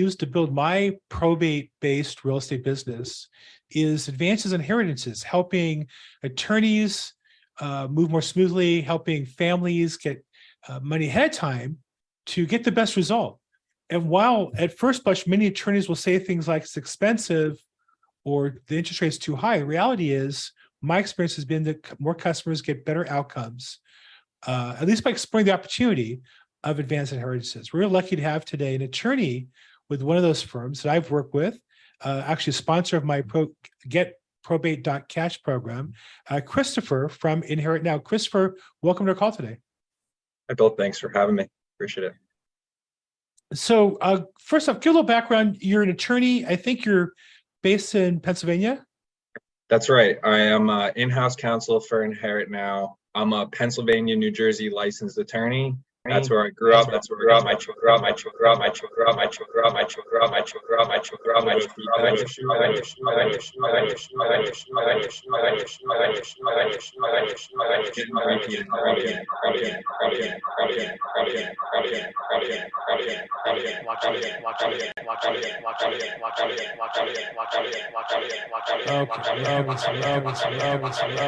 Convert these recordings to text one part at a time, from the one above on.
used to build my probate-based real estate business is advances inheritances, helping attorneys uh, move more smoothly, helping families get uh, money ahead of time to get the best result. And while at first blush, many attorneys will say things like it's expensive or the interest rate is too high, the reality is my experience has been that more customers get better outcomes, uh, at least by exploring the opportunity of advanced inheritances. We're lucky to have today an attorney with one of those firms that I've worked with, uh, actually sponsor of my pro, Get Probate.Cash program, uh, Christopher from Inherit Now. Christopher, welcome to our call today. Hi, Bill. Thanks for having me. Appreciate it. So uh, first off, give a little background. You're an attorney. I think you're based in Pennsylvania. That's right. I am uh, in-house counsel for Inherit Now. I'm a Pennsylvania, New Jersey licensed attorney, that's where I grew up. That's where I grew up. I grew up. I grew up. I grew up. I grew up. I grew up. I grew up. I grew up. I grew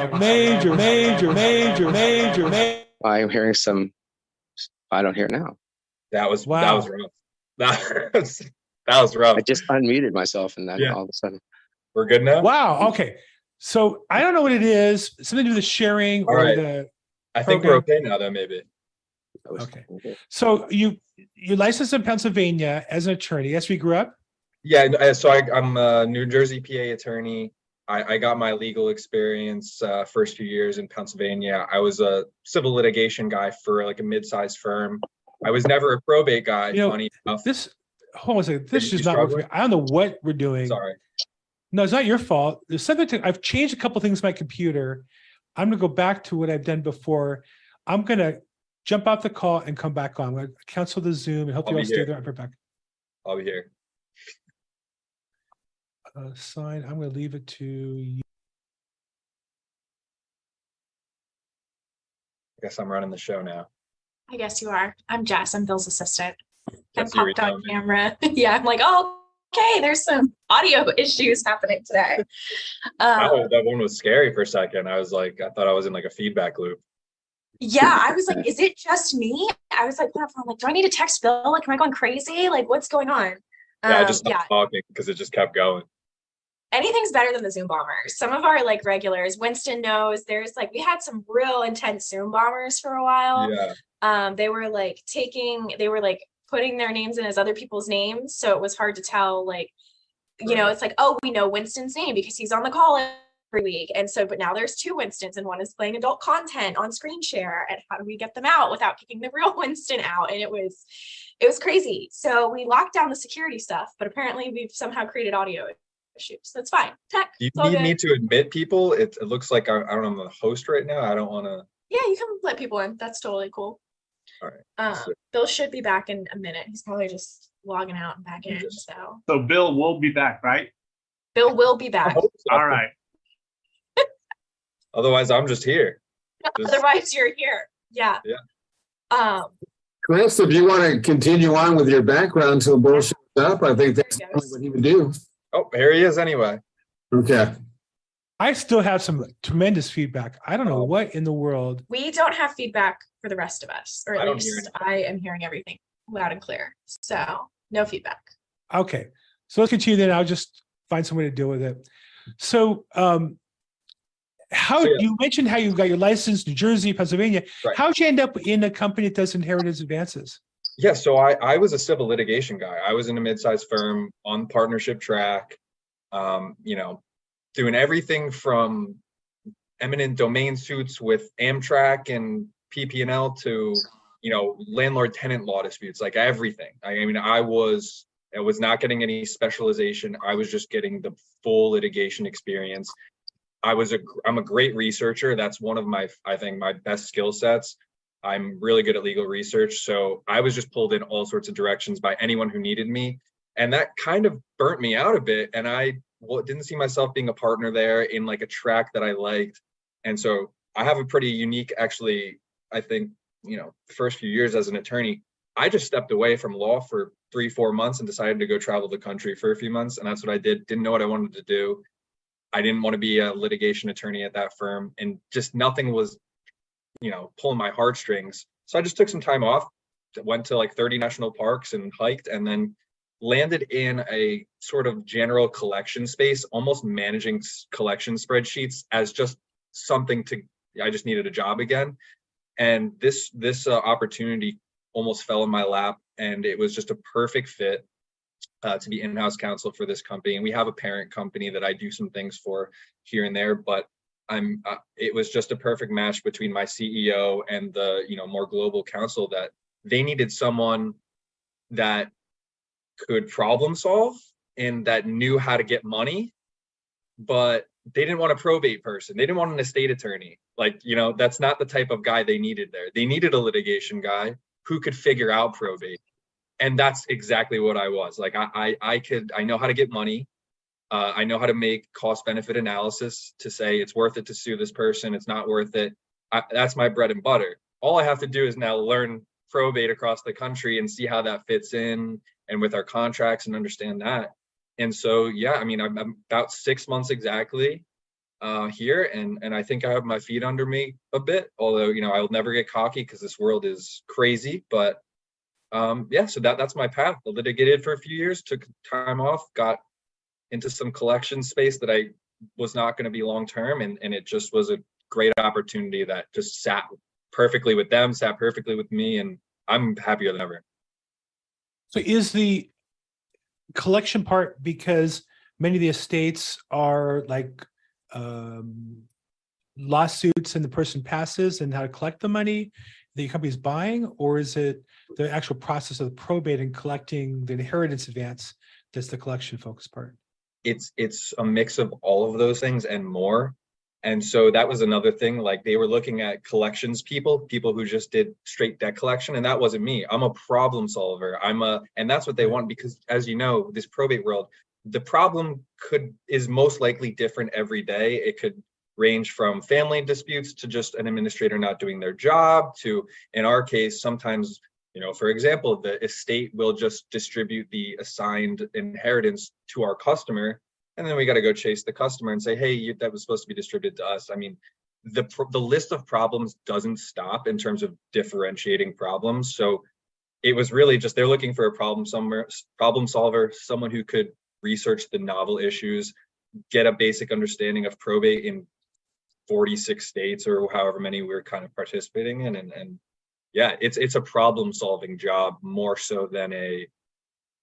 up. Major, major, major, major, major. I'm hearing some I don't hear it now. That was wow. that was rough. That was that was rough. I just unmuted myself and then Yeah. all of a sudden, We're good now. Wow. Okay. So I don't know what it is. Something to do with the sharing or Alright. the. I think we're Okay. okay now. though, maybe. that Okay. So you you licensed in Pennsylvania as an attorney. That's where you grew up. Yeah. So I, I'm a New Jersey PA attorney. I, I got my legal experience uh, first few years in Pennsylvania. I was a civil litigation guy for like a mid-sized firm. I was never a probate guy. You know, funny enough. This hold on a second. This you is not? I don't know what we're doing. Sorry. No, it's not your fault. There's something to, I've changed a couple things my computer. I'm gonna go back to what I've done before. I'm gonna jump off the call and come back on. I'm gonna cancel the Zoom and hopefully I'll I'll be stay there. Be back. I'll be here. Uh, sign, I'm gonna leave it to you. I guess I'm running the show now. I guess you are. I'm Jess. I'm Bill's assistant. I Jess, you popped on retelling me. camera. yeah, I'm like, oh, okay. There's some audio issues happening today. That, Um, was- that one was scary for a second. I was like, I thought I was in like a feedback loop. yeah, I was like, is it just me? I was like, what? I'm like, do I need to text Bill? Like, am I going crazy? Like, what's going on? Yeah, I Um, just yeah, talking because it just kept going. Anything's better than the Zoom bombers. Some of our like regulars, Winston knows. There's like we had some real intense Zoom bombers for a while. Yeah. um they were like taking they were like putting their names in as other people's names so it was hard to tell like you know it's like oh we know winston's name because he's on the call every week and so but now there's two winstons and one is playing adult content on screen share and how do we get them out without kicking the real winston out and it was it was crazy so we locked down the security stuff but apparently we've somehow created audio issues that's fine tech Do you need good. me to admit people? It, it looks like I, I don't know, I'm the host right now. I don't want to. Yeah, you can let people in. That's totally cool. All right, Um, so- Bill should be back in a minute. He's probably just logging out and back in. Just- So So Bill will be back, right? Bill will be back. All right. Otherwise, I'm just here. Just- Otherwise, you're here. Yeah. Yeah. Um, Chris, if you want to continue on with your background until Bill shows up, I think that's There he probably goes. what he would do. Oh, here he is anyway. Okay. I still have some tremendous feedback. I don't know Oh. what in the world. we don't have feedback for the rest of us, or I at don't hear least I am hearing everything loud and clear. So no feedback. Okay, so let's continue then. I'll just find some way to deal with it. So, um, how, So, yeah. you mentioned how you got your license, New Jersey, Pennsylvania. Right. How'd you end up in a company that does inheritance advances? Yeah, so I, I was a civil litigation guy. I was in a mid-sized firm on partnership track, um, you know, doing everything from eminent domain suits with Amtrak and PP&L to, you know, landlord-tenant law disputes, like everything. I mean, I was, I was not getting any specialization. I was just getting the full litigation experience. I was a, I'm a great researcher. That's one of my, I think, my best skill sets. I'm really good at legal research. So I was just pulled in all sorts of directions by anyone who needed me. And that kind of burnt me out a bit. And I didn't see myself being a partner there in like a track that I liked. And so I have a pretty unique, actually, I think, you know, first few years as an attorney. I just stepped away from law for three, four months and decided to go travel the country for a few months. And that's what I did. Didn't know what I wanted to do. I didn't want to be a litigation attorney at that firm and just nothing was, you know, pulling my heartstrings. So I just took some time off, went to like 30 national parks and hiked and then landed in a sort of general collection space, almost managing collection spreadsheets as just something to, I just needed a job again. And this, this uh, opportunity almost fell in my lap and it was just a perfect fit uh, to be in-house counsel for this company. And we have a parent company that I do some things for here and there, but I'm, uh, it was just a perfect match between my CEO and the, you know, more global counsel that they needed someone that could problem solve and that knew how to get money, but they didn't want a probate person. They didn't want an estate attorney. Like, you know, that's not the type of guy they needed there. They needed a litigation guy who could figure out probate. And that's exactly what I was. Like I I, I could I know how to get money. Uh, I know how to make cost benefit analysis to say it's worth it to sue this person, it's not worth it. I, that's my bread and butter. All I have to do is now learn probate across the country and see how that fits in and with our contracts and understand that. And so, yeah, I mean, I'm, I'm about six months exactly uh, here, and and I think I have my feet under me a bit. Although, you know, I'll never get cocky because this world is crazy. But um, yeah, so that that's my path. I litigated for a few years, took time off, got into some collection space that I was not going to be long term, and and it just was a great opportunity that just sat perfectly with them, sat perfectly with me, and I'm happier than ever. So is the collection part because many of the estates are like um lawsuits and the person passes and how to collect the money the company's buying, or is it the actual process of the probate and collecting the inheritance advance that's the collection focus part? It's it's a mix of all of those things and more. And so that was another thing like they were looking at collections people people who just did straight debt collection and that wasn't me. I'm a problem solver. I'm a and that's what they want because as you know this probate world the problem could is most likely different every day. It could range from family disputes to just an administrator not doing their job to in our case sometimes you know, for example, the estate will just distribute the assigned inheritance to our customer, and then we got to go chase the customer and say, "Hey, you, that was supposed to be distributed to us." I mean, the the list of problems doesn't stop in terms of differentiating problems. So it was really just they're looking for a problem somewhere, problem solver, someone who could research the novel issues, get a basic understanding of probate in 46 states or however many we're kind of participating in, and and yeah, it's it's a problem solving job more so than a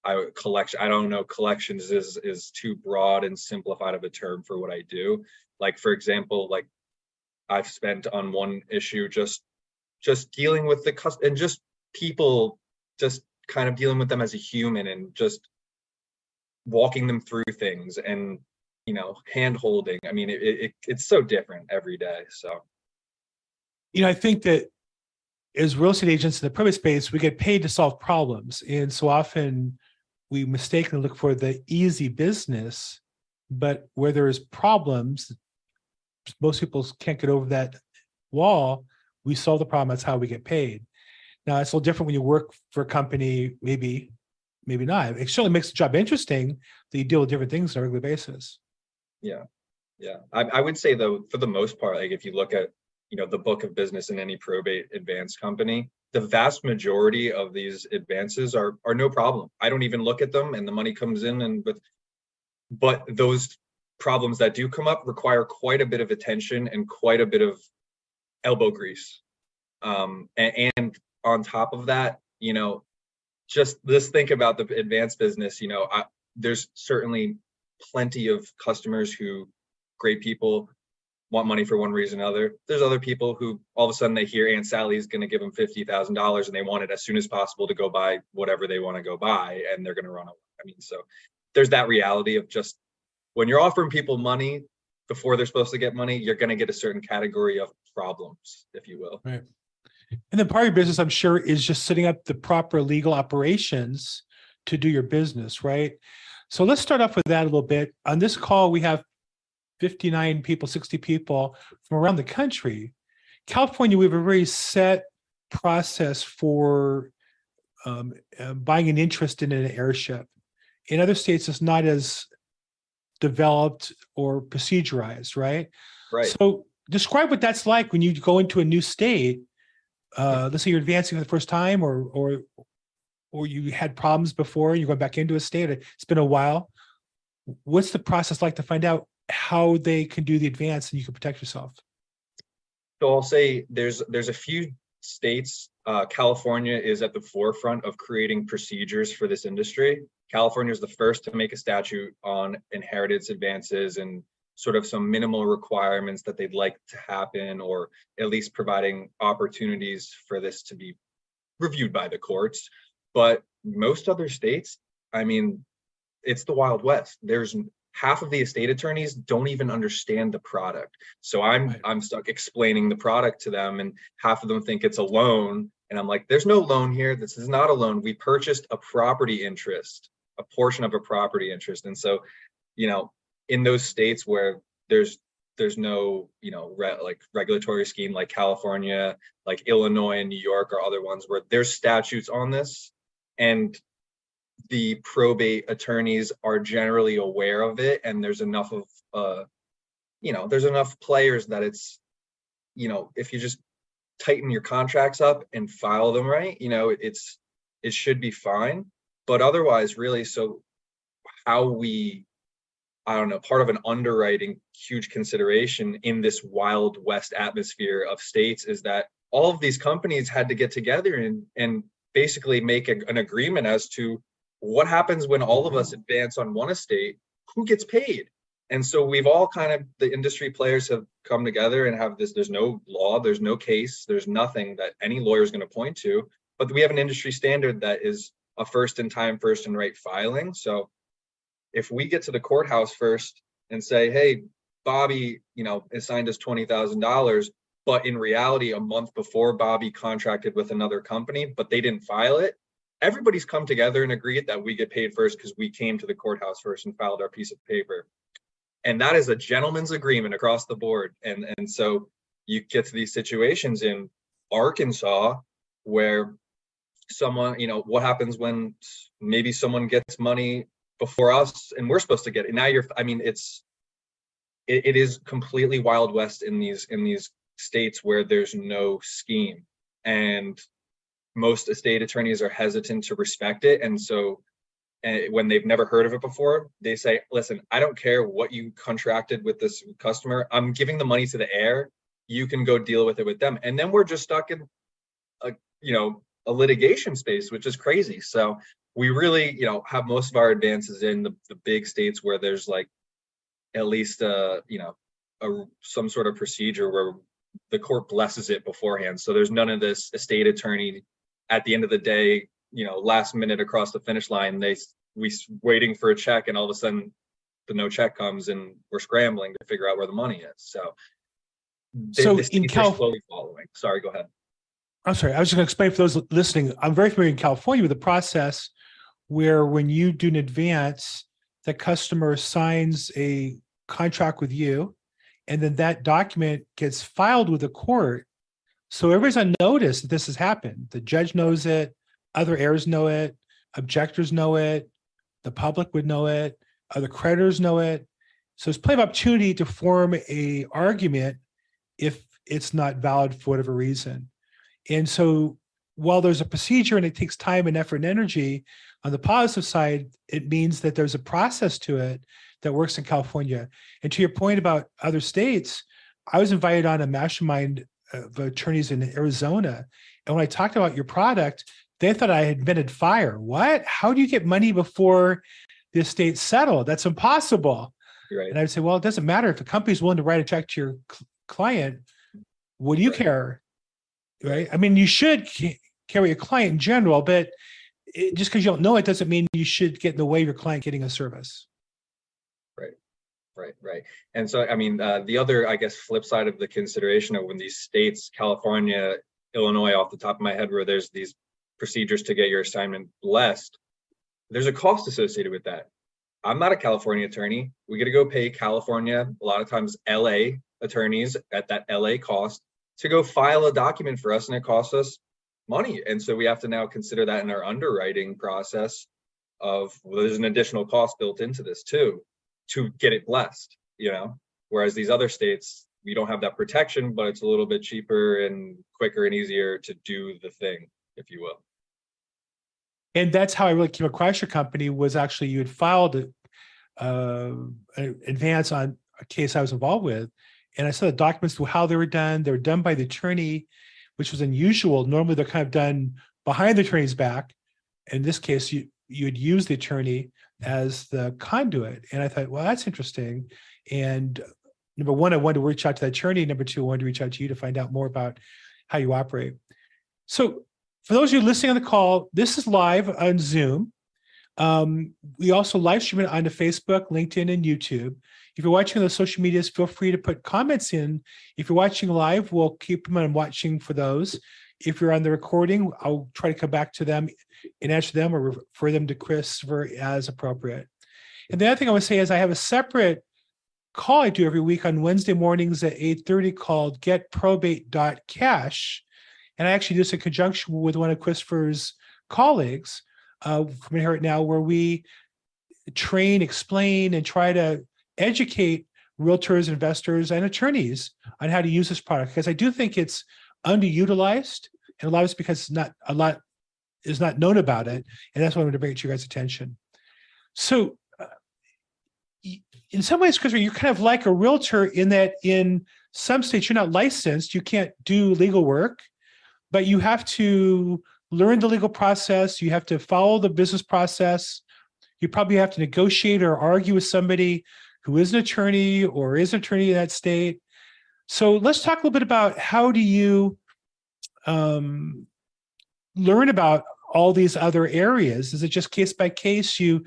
I collection. I don't know. Collections is is too broad and simplified of a term for what I do. Like for example, like I've spent on one issue just just dealing with the cus and just people just kind of dealing with them as a human and just walking them through things and you know hand holding. I mean, it, it it's so different every day. So You know, I think that as real estate agents in the probate space, we get paid to solve problems. And so often we mistakenly look for the easy business, but where there is problems, most people can't get over that wall. We solve the problem. That's how we get paid. Now it's a little different when you work for a company, maybe, maybe not. It certainly makes the job interesting that you deal with different things on a regular basis. Yeah, yeah. I, I would say though, for the most part, like if you look at, you know, the book of business in any probate advance company, the vast majority of these advances are are no problem. I don't even look at them, and the money comes in, and with, but those problems that do come up require quite a bit of attention and quite a bit of elbow grease. Um, and, and on top of that, you know, just just think about the advanced business. You know, I, there's certainly plenty of customers who great people want money for one reason or another. There's other people who all of a sudden they hear Aunt Sally's going to give them fifty thousand dollars and they want it as soon as possible to go buy whatever they want to go buy, and they're going to run away. I mean, so there's that reality of just when you're offering people money before they're supposed to get money, you're going to get a certain category of problems, if you will. Right. And then part of your business, I'm sure, is just setting up the proper legal operations to do your business, right? So let's start off with that a little bit. On this call, we have 59 people, 60 people from around the country. California, we have a very set process for um, uh, buying an interest in an heirship. In other states, it's not as developed or procedurized, right? Right. So describe what that's like when you go into a new state. Uh, let's say you're advancing for the first time or, or, or you had problems before, and you're going back into a state, it's been a while. What's the process like to find out how they can do the advance and you can protect yourself? So I'll say there's there's a few states. Uh, California is at the forefront of creating procedures for this industry. California is the first to make a statute on inheritance advances and sort of some minimal requirements that they'd like to happen, or at least providing opportunities for this to be reviewed by the courts. But most other states, I mean, it's the Wild West. There's half of the estate attorneys don't even understand the product. So I'm Right. I'm stuck explaining the product to them, and half of them think it's a loan. And I'm like, there's no loan here. This is not a loan. We purchased a property interest, a portion of a property interest. And so, you know, in those states where there's there's no, you know, re- like regulatory scheme like California, like Illinois and New York or other ones where there's statutes on this and the probate attorneys are generally aware of it and there's enough of uh you know there's enough players that it's you know if you just tighten your contracts up and file them right you know it's it should be fine. But otherwise really so how we i don't know part of an underwriting huge consideration in this wild west atmosphere of states is that all of these companies had to get together and and basically make a- an agreement as to what happens when all of us mm-hmm. advance on one estate? Who gets paid? And so we've all kind of the industry players have come together and have this there's no law there's no case there's nothing that any lawyer is going to point to but we have an industry standard that is a first in time first in right filing. So if we get to the courthouse first and say hey bobby you know assigned us $20000 but in reality a month before bobby contracted with another company but they didn't file it everybody's come together and agreed that we get paid first because we came to the courthouse first and filed our piece of paper. And that is a gentleman's agreement across the board. And and so you get to these situations in arkansas where someone you know what happens when maybe someone gets money before us and we're supposed to get it. Now you're i mean it's it, it is completely wild west in these in these states where there's no scheme. And most estate attorneys are hesitant to respect it. And so and when they've never heard of it before they say listen i don't care what you contracted with this customer. I'm giving the money to the heir. You can go deal with it with them. And then we're just stuck in a you know a litigation space which is crazy. So we really you know have most of our advances in the, the big states where there's like at least uh you know a some sort of procedure where the court blesses it beforehand. So there's none of this estate attorney at the end of the day you know last minute across the finish line they we waiting for a check and all of a sudden the no check comes and we're scrambling to figure out where the money is so the- So in states are Calif- slowly following sorry go ahead I'm sorry, I was just going to explain for those listening. I'm very familiar in California with the process where when you do an advance, the customer signs a contract with you, and then that document gets filed with the court. So everybody's on notice that this has happened. The judge knows it, other heirs know it, objectors know it, the public would know it, other creditors know it. So there's plenty of opportunity to form a argument if it's not valid for whatever reason. And so while there's a procedure and it takes time and effort and energy, on the positive side, it means that there's a process to it that works in California. And to your point about other states, I was invited on a mastermind of attorneys in Arizona. And when I talked about your product, they thought I had invented fire. What? How do you get money before the estate settled? That's impossible. Right And I would say, well, it doesn't matter if the company's willing to write a check to your cl- client. What do you Right. care? Right? I mean, you should ca- carry a client in general, but it, just because you don't know it doesn't mean you should get in the way of your client getting a service. Right, right. And so, I mean, uh, the other, I guess, flip side of the consideration of when these states, California, Illinois, off the top of my head, where there's these procedures to get your assignment blessed, there's a cost associated with that. I'm not a California attorney. We got to go pay California, a lot of times LA attorneys at that LA cost to go file a document for us, and it costs us money. And so we have to now consider that in our underwriting process of, well, there's an additional cost built into this too, to get it blessed, you know? Whereas these other states, we don't have that protection, but it's a little bit cheaper and quicker and easier to do the thing, if you will. And that's how I really came across your company was actually you had filed a, uh, an advance on a case I was involved with. And I saw the documents to how they were done. They were done by the attorney, which was unusual. Normally they're kind of done behind the attorney's back. In this case, you you'd use the attorney as the conduit. And I thought, well, that's interesting. And number one, I wanted to reach out to that attorney. Number two, I wanted to reach out to you to find out more about how you operate. So for those of you listening on the call, this is live on Zoom. Um, we also live stream it onto Facebook, LinkedIn, and YouTube. If you're watching on the social medias, feel free to put comments in. If you're watching live, we'll keep them on watching for those. If you're on the recording, I'll try to come back to them and answer them or refer them to Christopher as appropriate. And the other thing I would say is I have a separate call I do every week on Wednesday mornings at 8:30 called getprobate.cash. And I actually do this in conjunction with one of Christopher's colleagues uh, from Inherit Now, where we train, explain, and try to educate realtors, investors, and attorneys on how to use this product. Because I do think it's underutilized, and a lot of it's because not a lot is not known about it, and that's why I wanted to bring it to your guys' attention. So, uh, in some ways, Christopher, you're kind of like a realtor in that in some states you're not licensed, you can't do legal work, but you have to learn the legal process, you have to follow the business process. You probably have to negotiate or argue with somebody who is an attorney or is an attorney in that state. So let's talk a little bit about how do you um, learn about all these other areas? Is it just case by case? You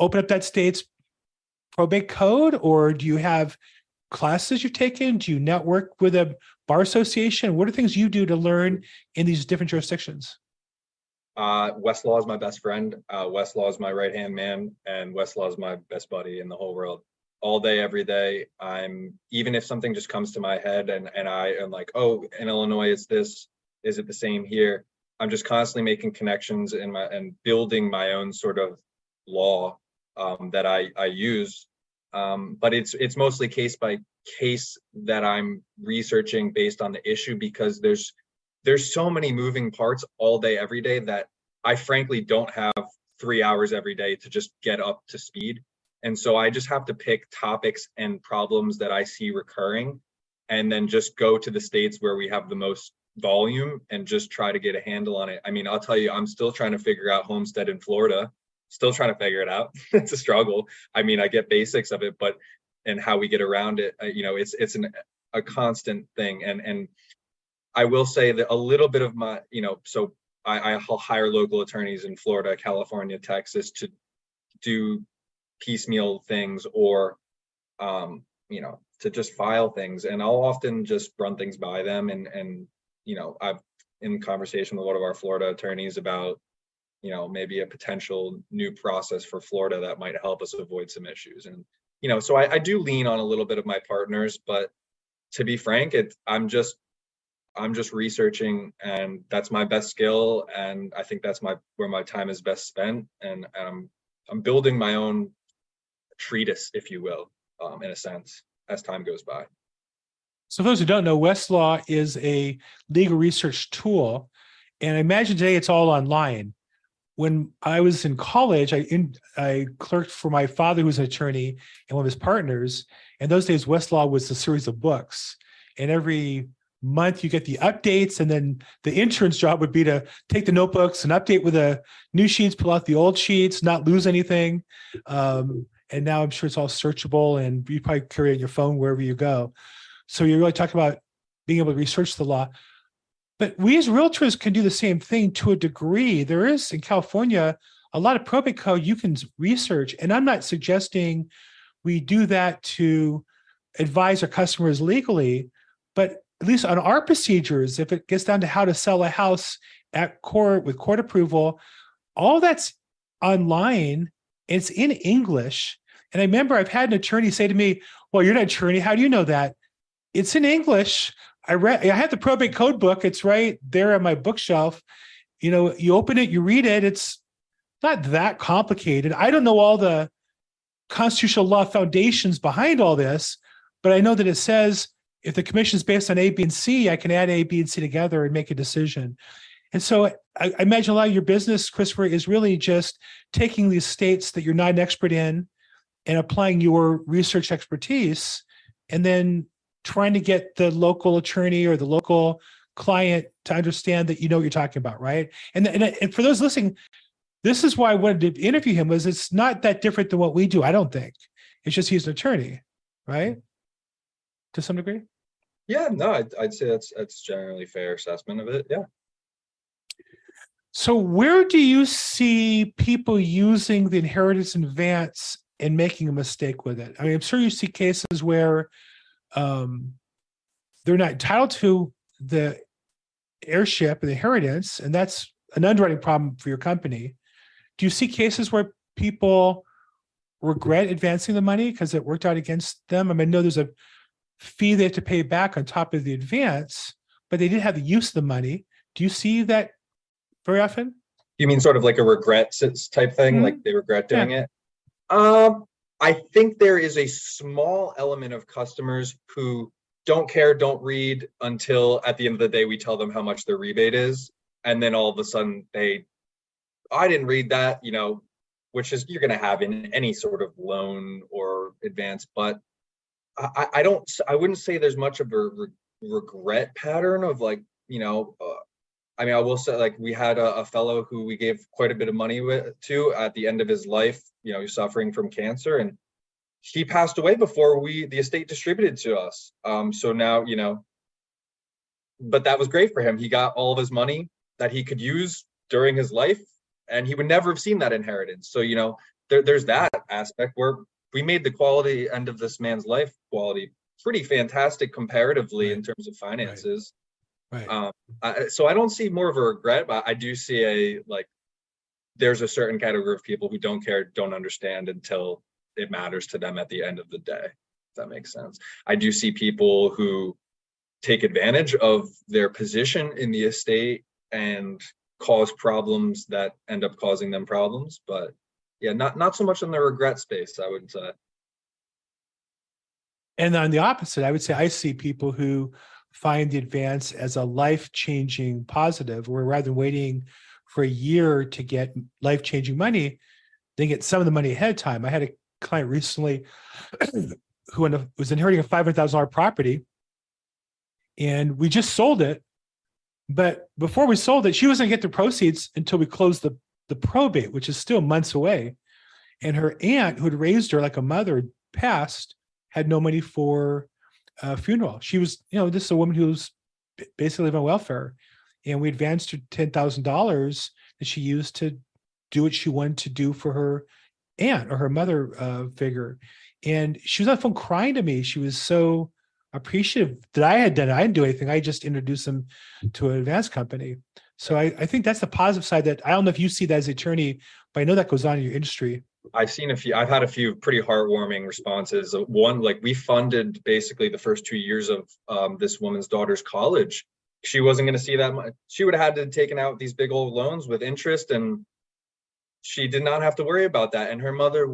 open up that state's probate code, or do you have classes you've taken? Do you network with a bar association? What are things you do to learn in these different jurisdictions? Uh, Westlaw is my best friend. Uh, Westlaw is my right hand man, and Westlaw is my best buddy in the whole world. All day, every day. I'm even if something just comes to my head and and I am like, oh, in Illinois is this. Is it the same here? I'm just constantly making connections in my and building my own sort of law um, that I I use. Um, but it's it's mostly case by case that I'm researching based on the issue because there's there's so many moving parts all day every day that I frankly don't have three hours every day to just get up to speed. And so I just have to pick topics and problems that I see recurring and then just go to the states where we have the most volume and just try to get a handle on it. I mean, I'll tell you, I'm still trying to figure out homestead in Florida, still trying to figure it out. it's a struggle. I mean, I get basics of it, but and how we get around it, uh, you know, it's it's an a constant thing. And and I will say that a little bit of my, you know, so I, I hire local attorneys in Florida, California, Texas to do piecemeal things or, um, you know, to just file things. And I'll often just run things by them. And, and, you know, I've in conversation with one of our Florida attorneys about, you know, maybe a potential new process for Florida that might help us avoid some issues. And, you know, so I, I do lean on a little bit of my partners, but to be frank, it, I'm just I'm just researching and that's my best skill and I think that's my where my time is best spent and, and I'm I'm building my own treatise if you will um, in a sense as time goes by. So for those who don't know, Westlaw is a legal research tool. And I imagine today it's all online. When I was in college, I in, I clerked for my father, who was an attorney, and one of his partners. And those days, Westlaw was a series of books. And every month you get the updates and then the intern's job would be to take the notebooks and update with the new sheets pull out the old sheets not lose anything um, and now i'm sure it's all searchable and you probably carry it on your phone wherever you go so you're really talking about being able to research the law but we as realtors can do the same thing to a degree there is in california a lot of probate code you can research and i'm not suggesting we do that to advise our customers legally but at least on our procedures, if it gets down to how to sell a house at court with court approval, all that's online. It's in English. And I remember I've had an attorney say to me, Well, you're an attorney. How do you know that? It's in English, I read, I had the probate code book. It's right there on my bookshelf. You know, you open it, you read it. It's not that complicated. I don't know all the constitutional law foundations behind all this, but I know that it says if the commission is based on A, B, and C, I can add A, B, and C together and make a decision. And so I, I imagine a lot of your business, Christopher, is really just taking these states that you're not an expert in and applying your research expertise and then trying to get the local attorney or the local client to understand that you know what you're talking about, right? And, and, and for those listening, this is why I wanted to interview him was it's not that different than what we do. I don't think it's just he's an attorney, right? To some degree. Yeah, no, I'd, I'd say that's that's generally fair assessment of it. Yeah. So where do you see people using the inheritance advance and making a mistake with it? I mean, I'm sure you see cases where um, they're not entitled to the heirship and the inheritance, and that's an underwriting problem for your company. Do you see cases where people regret advancing the money because it worked out against them? I mean, I know there's a fee they have to pay back on top of the advance, but they didn't have the use of the money. Do you see that very often? You mean sort of like a regret type thing, like they regret doing it? Um, I think there is a small element of customers who don't care, don't read until at the end of the day we tell them how much their rebate is, and then all of a sudden they, I didn't read that, you know, which is you're going to have in any sort of loan or advance, but I, I- don't, I wouldn't say there's much of a re- regret pattern of like, you know, uh, I mean, I will say, like, we had a, a fellow who we gave quite a bit of money with, to at the end of his life. You know, he's suffering from cancer, and he passed away before we the estate distributed to us. Um, so now, you know, but that was great for him. He got all of his money that he could use during his life, and he would never have seen that inheritance. So, you know, there, there's that aspect where we made the quality end of this man's life quality pretty fantastic comparatively in terms of finances. Right. Um, I, so I don't see more of a regret, but I do see a like. There's a certain category of people who don't care, don't understand until it matters to them at the end of the day. If that makes sense. I do see people who take advantage of their position in the estate and cause problems that end up causing them problems. But yeah, not not so much in the regret space. I would say. And on the opposite, I would say I see people who find the advance as a life changing positive, where rather than waiting for a year to get life changing money, they get some of the money ahead of time. I had a client recently who was inheriting a $500,000 property and we just sold it. But before we sold it, she wasn't get the proceeds until we closed the, the probate, which is still months away. And her aunt, who had raised her like a mother, passed, had no money for funeral. She was, you know, this is a woman who's basically on welfare. And we advanced her $10,000 that she used to do what she wanted to do for her aunt or her mother uh, figure. And she was on the phone crying to me. She was so appreciative that I had done it. I didn't do anything. I just introduced them to an advance company. So I, I think that's the positive side that I don't know if you see that as attorney, but I know that goes on in your industry. I've seen a few, I've had a few pretty heartwarming responses. Uh, One, like we funded basically the first two years of um, this woman's daughter's college. She wasn't going to see that much. She would have had to taken out these big old loans with interest and she did not have to worry about that. And her mother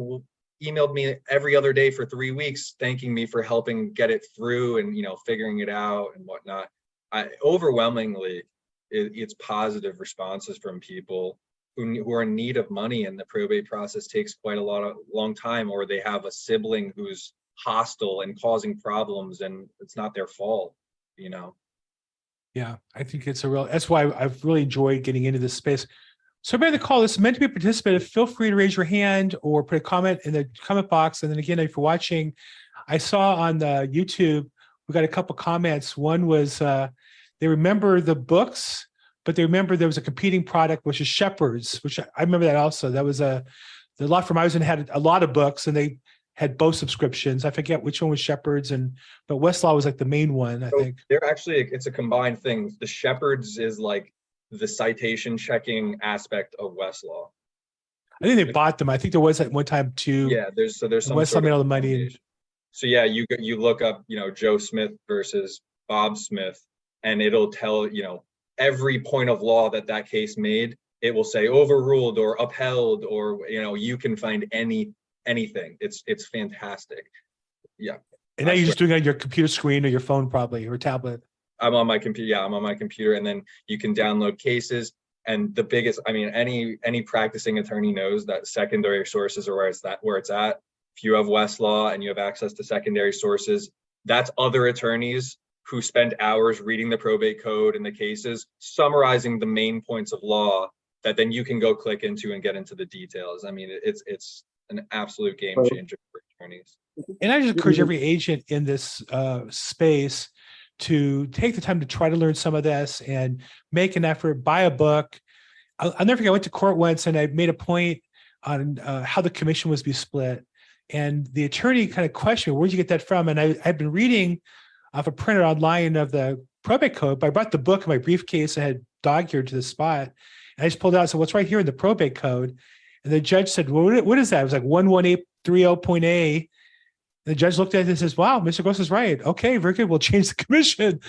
emailed me every other day for three weeks, thanking me for helping get it through and, you know, figuring it out and whatnot. I overwhelmingly, it, it's positive responses from people who, are in need of money and the probate process takes quite a lot of long time or they have a sibling who's hostile and causing problems and it's not their fault you know Yeah, I think it's a real, that's why I've really enjoyed getting into this space. So on the call, this is meant to be participative. Feel free to raise your hand or put a comment in the comment box. And then again, if you're watching, I saw on the YouTube, we got a couple comments. One was uh, they remember the books, but they remember there was a competing product, which is Shepard's, which I I remember that also. That was a, the law firm I was in had a lot of books and they had both subscriptions. I forget which one was Shepard's and, but Westlaw was like the main one, I So think. they're actually it's a combined thing the shepard's is like the citation checking aspect of westlaw I think they bought them. I think there was at one time too. yeah there's so there's some Westlaw sort made all the money. so yeah you you look up you know joe smith versus Bob Smith, and it'll tell, you know, every point of law that that case made. It will say overruled or upheld, or, you know, you can find any, anything. It's, it's fantastic. Yeah. And now you're just doing it on your computer screen or your phone probably, or tablet. I'm on my computer. Yeah, I'm on my computer, and then you can download cases. And the biggest, I mean, any any practicing attorney knows that secondary sources are where it's that where it's at. If you have Westlaw and you have access to secondary sources, that's other attorneys who spend hours reading the probate code and the cases, summarizing the main points of law that then you can go click into and get into the details. I mean, it's it's an absolute game changer for attorneys. And I just encourage every agent in this uh, space to take the time to try to learn some of this and make an effort, buy a book. I'll, I'll never forget, I went to court once and I made a point on uh, how the commission was to be split. And the attorney kind of questioned, me, where'd you get that from? And I had been reading off a printer online of the probate code, but I brought the book in my briefcase. I had dog eared to the spot. And I just pulled out. So what's right here in the probate code? And the judge said, well, what, is that? It was like 11830.A. The judge looked at it and says, wow, Mr. Gross is right. Okay, very good. We'll change the commission.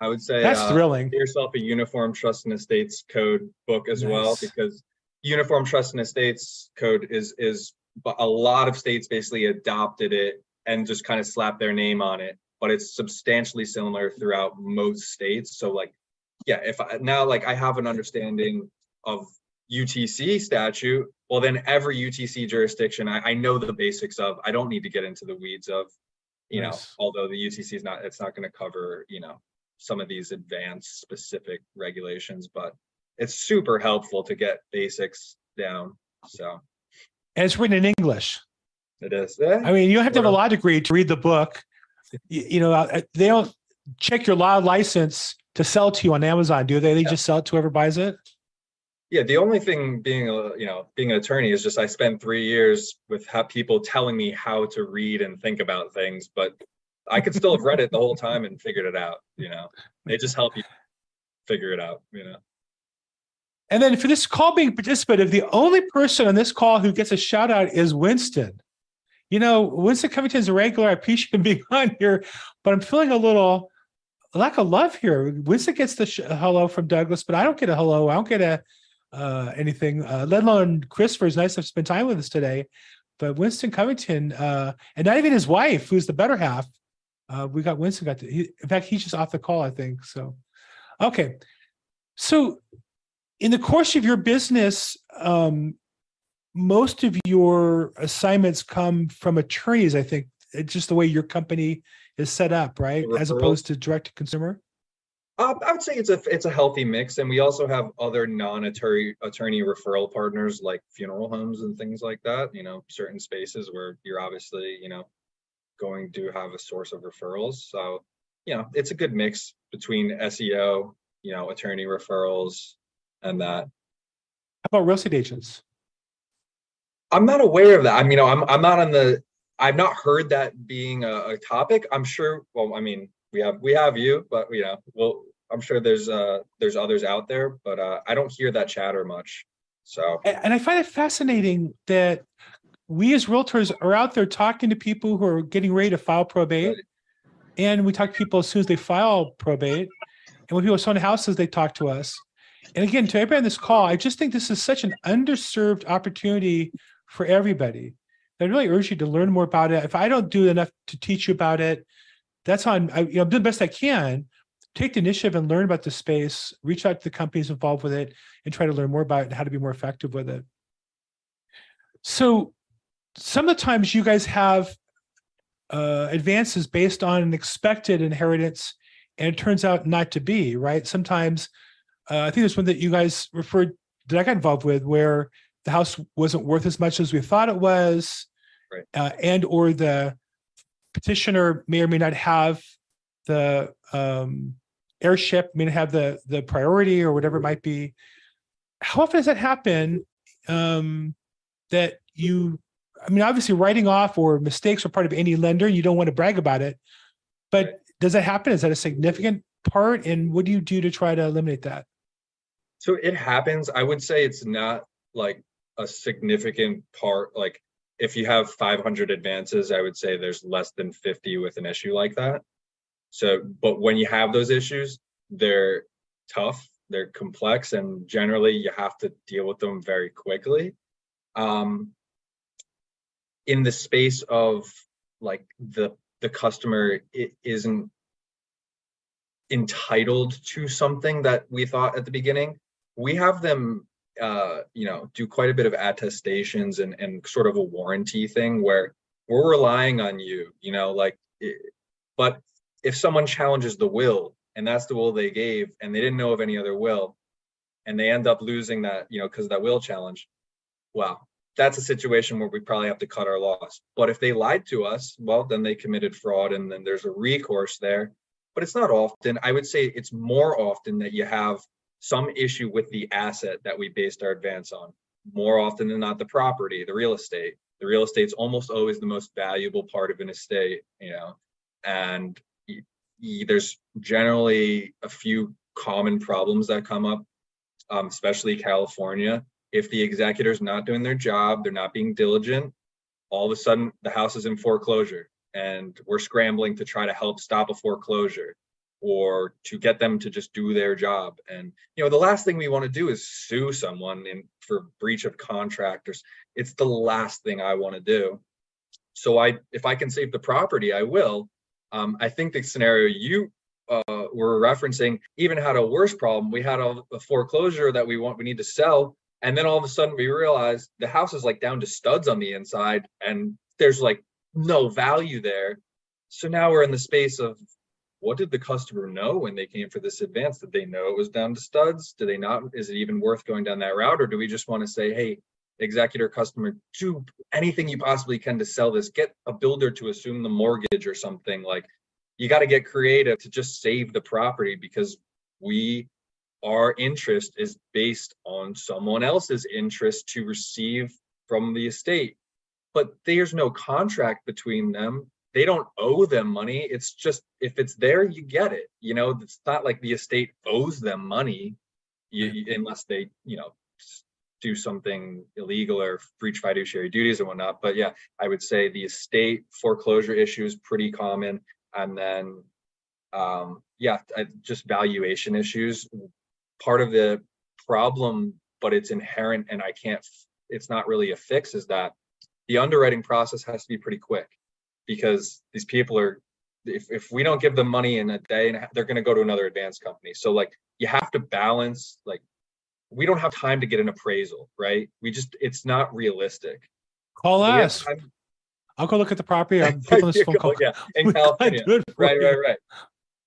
I would say That's uh, thrilling. get yourself a uniform trust and estates code book as well because uniform trust and estates code is is but a lot of states basically adopted it and just kind of slapped their name on it but it's substantially similar throughout most states so like yeah if I now like i have an understanding of utc statute well then every utc jurisdiction i, I know the basics of i don't need to get into the weeds of you know although the utc is not it's not going to cover you know some of these advanced specific regulations, but it's super helpful to get basics down. So And it's written in English. it is. eh, I mean, you don't have to have a law degree to read the book. You, you know, uh, they don't check your law license to sell to you on Amazon, do they? They Yeah. just sell it to whoever buys it. Yeah, the only thing being a you know being an attorney is just I spent three years with people telling me how to read and think about things, but I could still have read it the whole time and figured it out. You know, they just help you figure it out. You know. And then for this call being participative, the only person on this call who gets a shout out is Winston. You know, Winston Covington's a regular. I appreciate him being on here, but I'm feeling a little lack of love here. Winston gets the sh- hello from Douglas, but I don't get a hello. I don't get a uh, anything, uh, let alone Christopher. It's nice to spend time with us today. But Winston Covington, uh, and not even his wife, who's the better half. Uh, we got Winston got to, he, in fact, he's just off the call, I think. So, okay. So, in the course of your business, um, most of your assignments come from attorneys, I think. It's just the way your company is set up, right? As opposed to direct to consumer. Uh, I would say it's a it's a healthy mix, and we also have other non-attorney attorney referral partners like funeral homes and things like that. You know, certain spaces where you're obviously you know going to have a source of referrals. So you know, it's a good mix between SEO, you know, attorney referrals, and that. How about real estate agents? I'm not aware of that. I mean, you know, I'm I'm not on the. I've not heard that being a, a topic. I'm sure. Well, I mean, we have we have you, but you know, well, I'm sure there's uh there's others out there, but uh I don't hear that chatter much. So And I find it fascinating that we as realtors are out there talking to people who are getting ready to file probate. And we talk to people as soon as they file probate. And when people are selling houses, they talk to us. And again, to everybody on this call, I just think this is such an underserved opportunity for everybody. I really urge you to learn more about it. If I don't do enough to teach you about it, that's on, I, you know, doing the best I can. Take the initiative and learn about the space, reach out to the companies involved with it and try to learn more about it and how to be more effective with it. So some of the times you guys have uh, advances based on an expected inheritance and it turns out not to be, right? Sometimes uh, I think there's one that you guys referred that I got involved with where the house wasn't worth as much as we thought it was. Right. Uh, and or the petitioner may or may not have the um, heirship, may not have the the priority or whatever it might be. How often does that happen? Um, that you, I mean, obviously writing off or mistakes are part of any lender. You don't want to brag about it, but Right. does that happen? Is that a significant part? And what do you do to try to eliminate that? so it happens. I would say it's not like a significant part. Like if you have 500 advances, I would say there's less than 50 with an issue like that. So, but when you have those issues, they're tough, they're complex, and generally you have to deal with them very quickly. Um, in the space of like the the customer isn't entitled to something that we thought at the beginning, we have them uh, you know, do quite a bit of attestations and and sort of a warranty thing where we're relying on you, you know, like it, but if someone challenges the will and that's the will they gave and they didn't know of any other will and they end up losing that, you know, because that will challenge, well, that's a situation where we probably have to cut our loss. But if they lied to us, well, then they committed fraud and then there's a recourse there. But it's not often. I would say it's more often that you have some issue with the asset that we based our advance on. More often than not, the property, the real estate. The real estate's almost always the most valuable part of an estate, you know, and there's generally a few common problems that come up, um, especially California. If the executor's not doing their job, they're not being diligent, all of a sudden the house is in foreclosure and we're scrambling to try to help stop a foreclosure or to get them to just do their job. And you know, the last thing we want to do is sue someone in for breach of contract or it's the last thing I want to do. So I if I can save the property, I will. Um, I think the scenario you uh, were referencing even had a worse problem. We had a, a foreclosure that we want we need to sell, and then all of a sudden we realize the house is like down to studs on the inside, and there's like no value there. So now we're in the space of what did the customer know when they came for this advance? Did they know it was down to studs? Do they not? Is it even worth going down that route? Or do we just want to say, hey, executor customer, do anything you possibly can to sell this? Get a builder to assume the mortgage or something like you got to get creative to just save the property because we our interest is based on someone else's interest to receive from the estate but there's no contract between them they don't owe them money. It's just if it's there you get it. You know it's not like the estate owes them money. You, unless they you know do something illegal or breach fiduciary duties and whatnot. But yeah i would say the estate foreclosure issue is pretty common. And then um yeah I- just valuation issues. Part of the problem but it's inherent and i can't it's not really a fix is that the underwriting process has to be pretty quick because these people are if, if we don't give them money in a day and a half, they're going to go to another advanced company. So like you have to balance like we don't have time to get an appraisal right? We just it's not realistic. Call We us. I'll go look at the property. I'm this phone call. yeah in california. do it for right right right.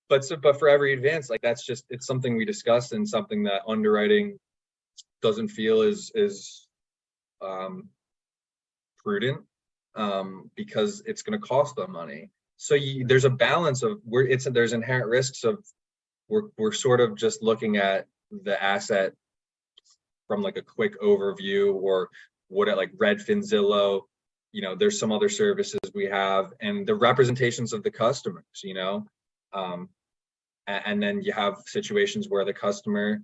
But so but for every advance like that's just it's something we discussed and something that underwriting doesn't feel is is um prudent um because it's going to cost them money. So you, there's a balance of where it's there's inherent risks of we're we're sort of just looking at the asset from like a quick overview or what like redfin zillow you know there's some other services we have and the representations of the customers you know? Um and, then you have situations where the customer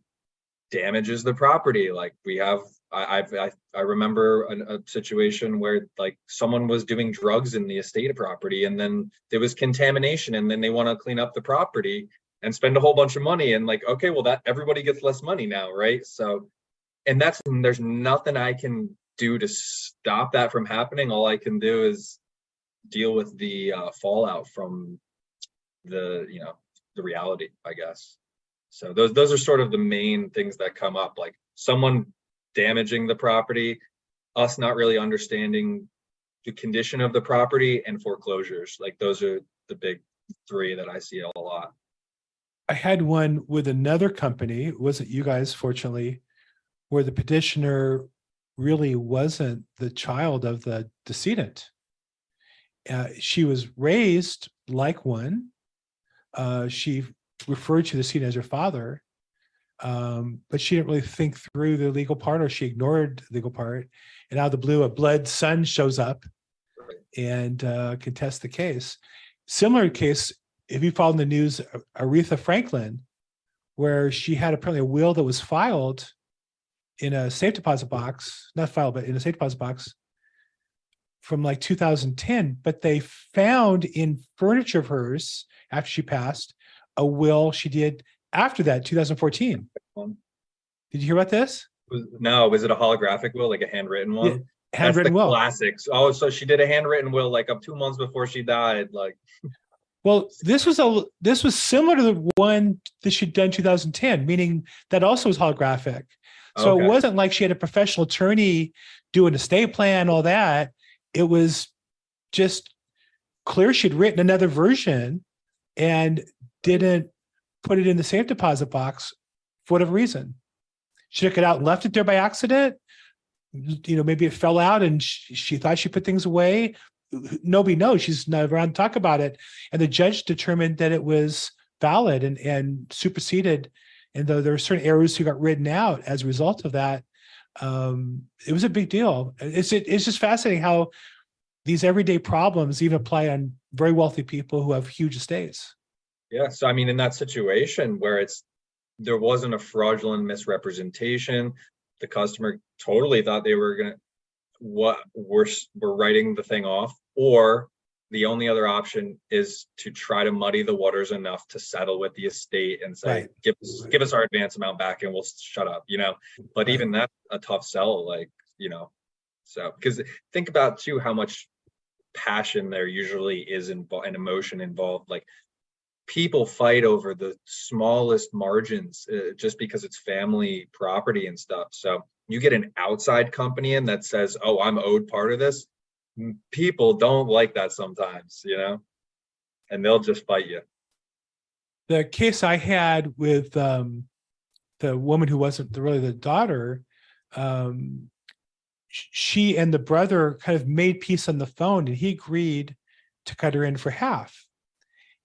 damages the property like we have I, I've I, remember an, a situation where like someone was doing drugs in the estate of property and then there was contamination and then they want to clean up the property and spend a whole bunch of money and like okay well that everybody gets less money now right? So and that's and there's nothing i can do to stop that from happening. All i can do is deal with the uh, fallout from the you know the reality i guess. So those those are sort of the main things that come up like someone damaging the property us not really understanding the condition of the property and foreclosures like those are the big three that i see a lot I had one with another company, it wasn't you guys fortunately, where the petitioner really wasn't the child of the decedent. Uh, she was raised like one. Uh, she referred to the decedent as her father. Um, but she didn't really think through the legal part or she ignored the legal part. And out of the blue, a blood son shows up and uh, contests the case. Similar case if you followed the news, Aretha Franklin, where she had apparently a will that was filed in a safe deposit box, not filed, but in a safe deposit box from like two thousand ten, but they found in furniture of hers after she passed, a will she did after that, two thousand fourteen. Um, Did you hear about this? No, was it a holographic will, like a handwritten one? The Handwritten will. Classics. Oh, so she did a handwritten will like up two months before she died, like, Well, this was a this was similar to the one that she'd done 2010, meaning that also was holographic. So Okay. it wasn't like she had a professional attorney do an estate plan, all that. It was just clear she'd written another version and didn't put it in the safe deposit box for whatever reason. She took it out and left it there by accident. You know, maybe it fell out and she, she thought she put things away. Nobody knows. She's not around to talk about it. And the judge determined that it was valid and, and superseded. And though there were certain errors who got written out as a result of that, um, it was a big deal. It's it, it's just fascinating how these everyday problems even apply on very wealthy people who have huge estates. Yeah, so I mean, in that situation where it's, there wasn't a fraudulent misrepresentation, the customer totally thought they were gonna, what, we're, we're writing the thing off, or the only other option is to try to muddy the waters enough to settle with the estate and say, Right. give us, give us our advance amount back and we'll shut up, you know? But even that's a tough sell, like, you know, so, because think about too, how much passion there usually is involved and emotion involved, like people fight over the smallest margins uh, just because it's family property and stuff. So you get an outside company in that says, "Oh, I'm owed part of this." People don't like that sometimes, you know, and they'll just fight you. The case I had with um, the woman who wasn't really the daughter, um, she and the brother kind of made peace on the phone, and he agreed to cut her in for half.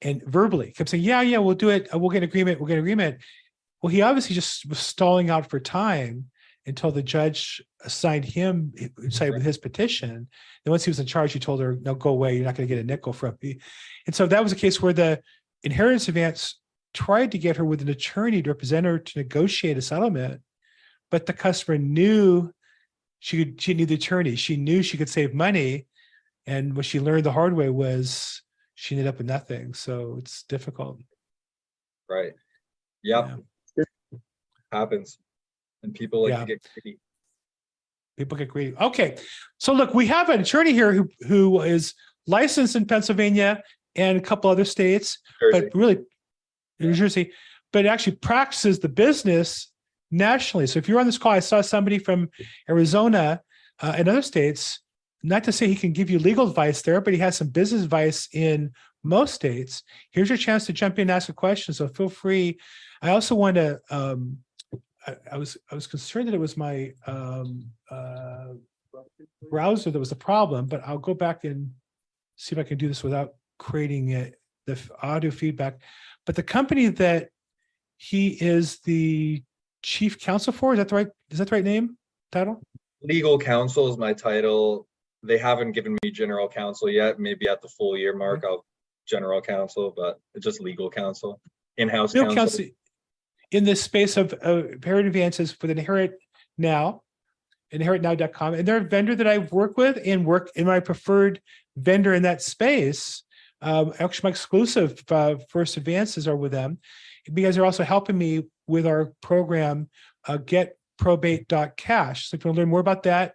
And verbally kept saying, "Yeah, yeah, we'll do it. Uh, We'll get an agreement. We'll get an agreement." Well, he obviously just was stalling out for time until the judge assigned him sided with his petition. And once he was in charge, he told her, "No, go away. You're not going to get a nickel from me." And so that was a case where the inheritance advance tried to get her with an attorney to represent her to negotiate a settlement, but the customer knew she could. She knew the attorney. She knew she could save money, and what she learned the hard way was she ended up with nothing. So it's difficult. Right. Yep. Happens. And people like Yeah. to get greedy. people get greedy. Okay, so look, we have an attorney here who who is licensed in Pennsylvania and a couple other states, Jersey. but really New Jersey, but actually practices the business nationally. So if you're on this call, I saw somebody from Arizona uh, and other states. Not to say he can give you legal advice there, but he has some business advice in most states. Here's your chance to jump in and ask a question. So feel free. I also want to. Um, I, I was I was concerned that it was my um, uh, browser that was the problem, but I'll go back and see if I can do this without creating it, the audio feedback. But the company that he is the chief counsel for, is that the right, is that the right name, title? Legal counsel is my title. They haven't given me general counsel yet. Maybe at the full year mark, I'll general counsel, but just legal counsel, in-house counsel. in this space of uh, inherit advances with Inherit Now, inheritnow.com, and they're a vendor that I work with and work in my preferred vendor in that space. Um, actually, my exclusive uh, first advances are with them because they're also helping me with our program, uh, getprobate.cash. So if you want to learn more about that,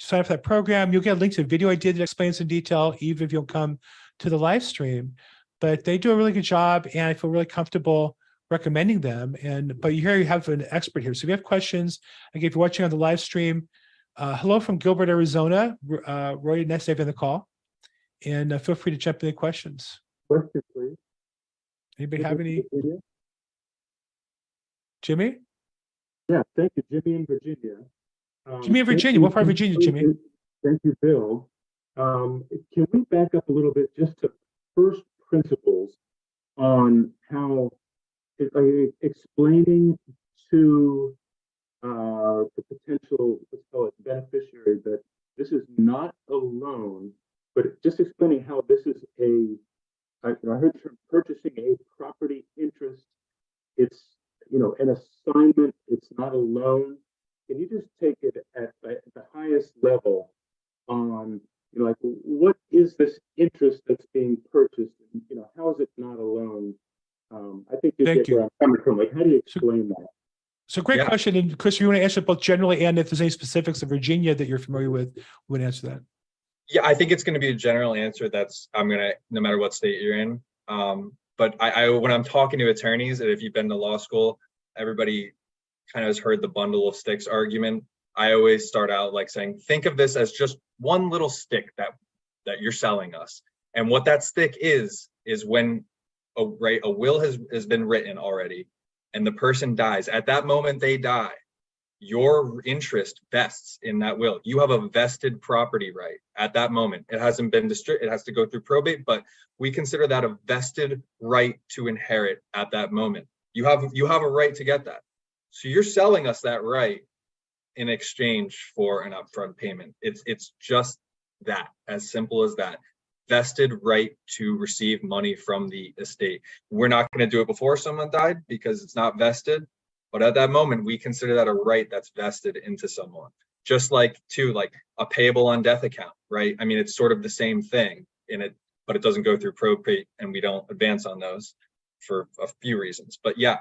sign up for that program. You'll get a link to a video I did that explains in detail, even if you'll come to the live stream. But they do a really good job, and I feel really comfortable recommending them. And but you here you have an expert here. So if you have questions, again, if you're watching on the live stream, uh, hello from Gilbert, Arizona. Uh, Roy, have you on the call. And uh, feel free to jump in any questions. Question, please. Anybody have any? Jimmy? Yeah, thank you, Jimmy in Virginia. Um, Jimmy in Virginia. What part of Virginia, Jimmy? Thank you, Bill. Um, can we back up a little bit just to first principles on how explaining to uh, the potential, let's call it beneficiary, that this is not a loan, but just explaining how this is a, I, I heard the term purchasing a property interest. It's, you know, an assignment, it's not a loan. Can you just take it at, at the highest level on you know, like, what is this interest that's being purchased? And, You know, how is it not a loan? Um, I think you Thank get you. where I'm coming from. Like, how do you explain that? So great Yeah. question. And Chris, you want to answer both generally and if there's any specifics of Virginia that you're familiar with, we would answer that. Yeah, I think it's gonna be a general answer that's, I'm gonna, no matter what state you're in. Um, but I, I, when I'm talking to attorneys, and if you've been to law school, everybody kind of has heard the bundle of sticks argument. I always start out like saying, think of this as just one little stick that, that you're selling us. And what that stick is, is when a, right, a will has, has been written already and the person dies, at that moment they die, your interest vests in that will. You have a vested property right at that moment. It hasn't been distributed, it has to go through probate, but we consider that a vested right to inherit at that moment. You have, you have a right to get that. So you're selling us that right in exchange for an upfront payment. It's, it's just that, as simple as that. Vested right to receive money from the estate. We're not gonna do it before someone died because it's not vested. But at that moment, we consider that a right that's vested into someone. Just like too, like a payable on death account, right? I mean, it's sort of the same thing in it, but it doesn't go through probate and we don't advance on those for a few reasons. But yeah,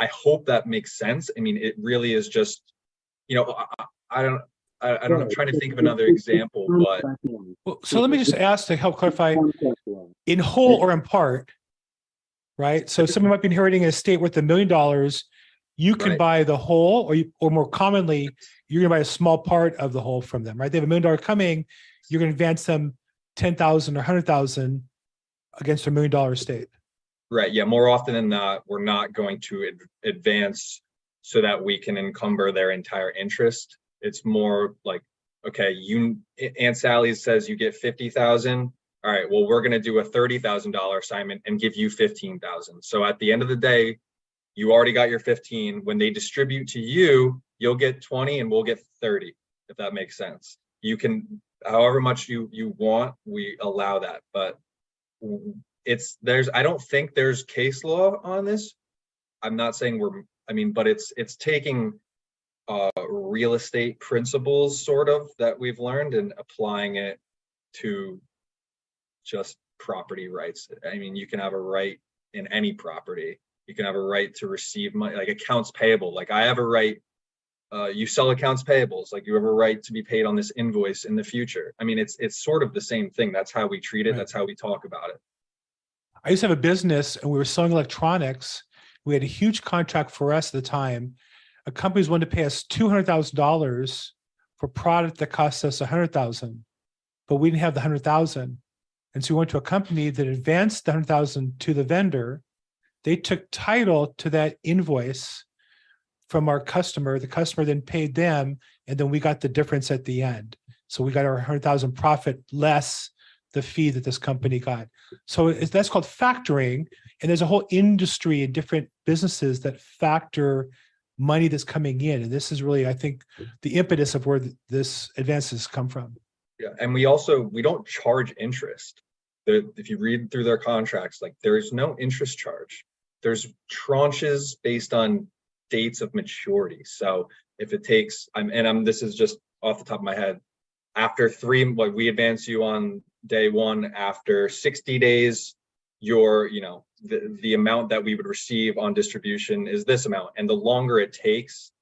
I I hope that makes sense. I mean, it really is just, you know, I, I- I don't, I, I don't, know. I'm trying to think of another example, but Well, so let me just ask to help clarify, in whole or in part, right? So someone might be inheriting an estate worth a million dollars. You can Right. buy the whole, or you, or more commonly, you're gonna buy a small part of the whole from them, right? They have a million dollar coming, you're gonna advance them ten thousand or hundred thousand against a million dollar estate. Right, yeah, more often than not, we're not going to ad- advance so that we can encumber their entire interest. It's more like, okay, you, Aunt Sally says you get fifty thousand. All right, well, we're gonna do a thirty thousand dollar assignment and give you fifteen thousand. So at the end of the day, you already got your fifteen. When they distribute to you, you'll get twenty and we'll get thirty, if that makes sense. You can, however much you, you want, we allow that, but it's, there's, I don't think there's case law on this. I'm not saying we're, I mean, but it's, it's taking uh, real estate principles sort of that we've learned and applying it to just property rights. I mean, you can have a right in any property. You can have a right to receive money, like accounts payable. Like I have a right, uh, you sell accounts payables, like you have a right to be paid on this invoice in the future. I mean, it's, it's sort of the same thing. That's how we treat it. Right. That's how we talk about it. I used to have a business and we were selling electronics. We had a huge contract for us at the time. A company was wanting to pay us two hundred thousand dollars for product that cost us a hundred thousand, but we didn't have the hundred thousand. And so we went to a company that advanced the hundred thousand to the vendor. They took title to that invoice from our customer. The customer then paid them, and then we got the difference at the end. So we got our hundred thousand profit less the fee that this company got. So that's called factoring. And there's a whole industry and different businesses that factor money that's coming in. And this is really, I think, the impetus of where th- this advances come from. Yeah, and we also, we don't charge interest. If you read through their contracts, like there is no interest charge. There's tranches based on dates of maturity. So if it takes, I'm, and I'm, this is just off the top of my head. After three, like we advance you on day one, after sixty days, your, you know, the, the amount that we would receive on distribution is this amount. And the longer it takes,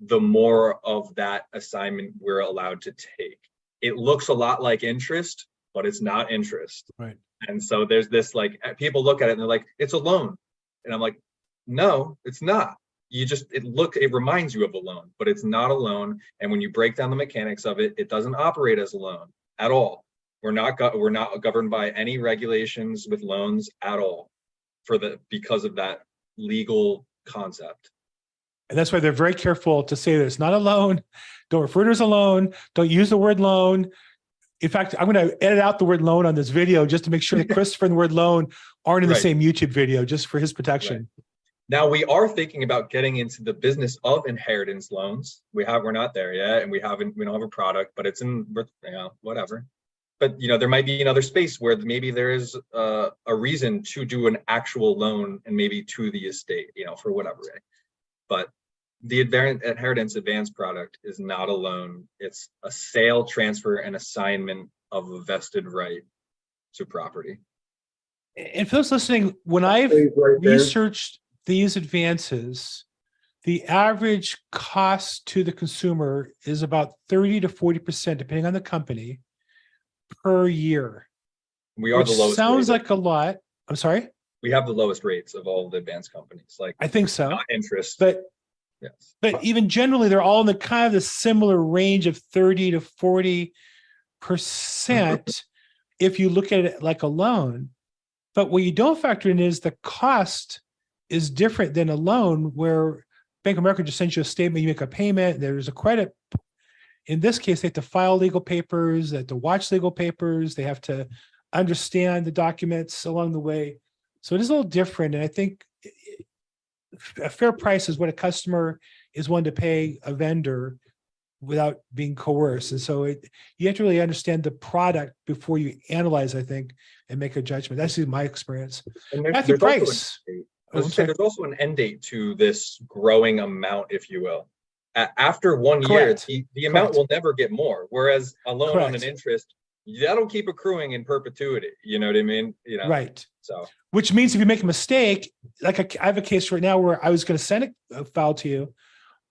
the more of that assignment we're allowed to take it looks a lot like interest, but it's not interest. Right. And so there's this like uh, people look at it and they're like, it's a loan. And I'm like, no, it's not. You just it look it reminds you of a loan, but it's not a loan. And when you break down the mechanics of it, it doesn't operate as a loan at all. We're not go- we're not governed by any regulations with loans at all for the because of that legal concept. And that's why they're very careful to say that it's not a loan. Don't refer to it as a loan. Don't use the word loan. In fact, I'm going to edit out the word loan on this video just to make sure that Christopher and the word loan aren't in the Right. same YouTube video, just for his protection. Now we are thinking about getting into the business of inheritance loans. We have we're not there yet, and we haven't we don't have a product, but it's in you know whatever. But you know there might be another space where maybe there is uh, a reason to do an actual loan and maybe to the estate, you know, for whatever. Right? But the inheritance advance product is not a loan. It's a sale, transfer, and assignment of a vested right to property. And for those listening, when I've Stays right there. researched these advances, the average cost to the consumer is about thirty to forty percent, depending on the company, per year. We are Which the lowest. sounds rated. like a lot. I'm sorry. We have the lowest rates of all the advanced companies, like I think so. not interest. But Yes. but even generally, they're all in the kind of the similar range of thirty to forty percent if you look at it like a loan. But what you don't factor in is the cost is different than a loan where Bank of America just sends you a statement, you make a payment, there's a credit. In this case, they have to file legal papers, they have to watch legal papers, they have to understand the documents along the way. So it is a little different, and I think a fair price is what a customer is willing to pay a vendor without being coerced. And so it, you have to really understand the product before you analyze, I think, and make a judgment. That's my experience. And there's- Matthew there's also an Price. Oh, I was I'm gonna say, sorry. there's also an end date to this growing amount, if you will. After one year, Correct. the, the amount Correct. will never get more, whereas a loan on an interest, that'll keep accruing in perpetuity. You know what I mean? You know, Right. so. Which means if you make a mistake, like I have a case right now where I was going to send a- a file to you,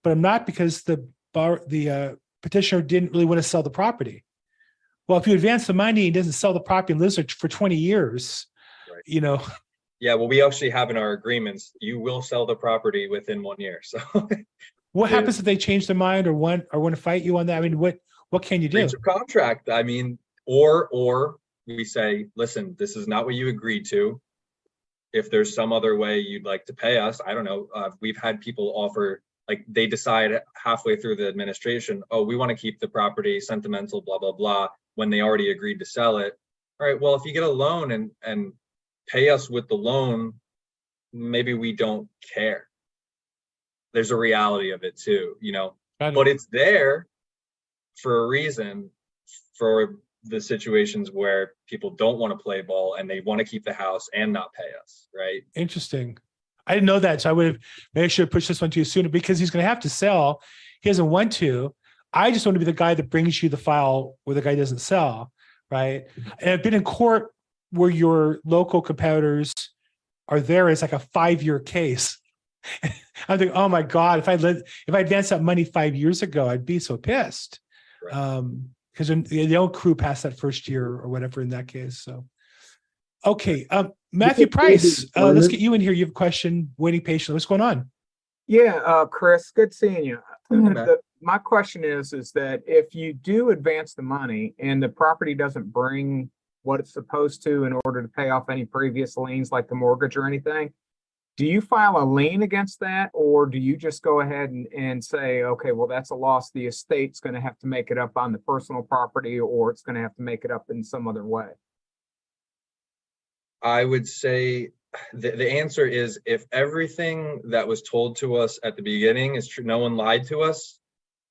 but I'm not because the bar, the uh, petitioner didn't really want to sell the property. Well, if you advance the money and doesn't sell the property and lives there for 20 years, Right. you know, Yeah, well, we actually have in our agreements, you will sell the property within one year, so. what happens if they change their mind or want or want to fight you on that? I mean, what what can you do? breach of contract, I mean, or, or we say, listen, this is not what you agreed to. If there's some other way you'd like to pay us, I don't know, uh, we've had people offer, like, they decide halfway through the administration, oh, we want to keep the property sentimental, blah, blah, blah, when they already agreed to sell it. All right, well, if you get a loan and, and pay us with the loan, maybe we don't care. There's a reality of it too, you know, but it's there for a reason for the situations where people don't want to play ball and they want to keep the house and not pay us, right? Interesting. I didn't know that, so I would have made sure to push this one to you sooner because he's going to have to sell. He doesn't want to. I just want to be the guy that brings you the file where the guy doesn't sell, right? Mm-hmm. And I've been in court where your local competitors are there. It's like a five-year case. I'm thinking, oh my god, if I let if I advanced that money five years ago, I'd be so pissed. Right. Um, because they don't crew past that first year or whatever in that case. So, okay, um, Matthew Price, uh, let's get you in here. You have a question, waiting patiently. What's going on? Yeah, uh, Chris, good seeing you. Matt. The- My question is, is that if you do advance the money and the property doesn't bring what it's supposed to in order to pay off any previous liens like the mortgage or anything, do you file a lien against that or do you just go ahead and, and say, okay, well, that's a loss. The estate's gonna have to make it up on the personal property or it's gonna have to make it up in some other way? I would say the, the answer is if everything that was told to us at the beginning is true, no one lied to us,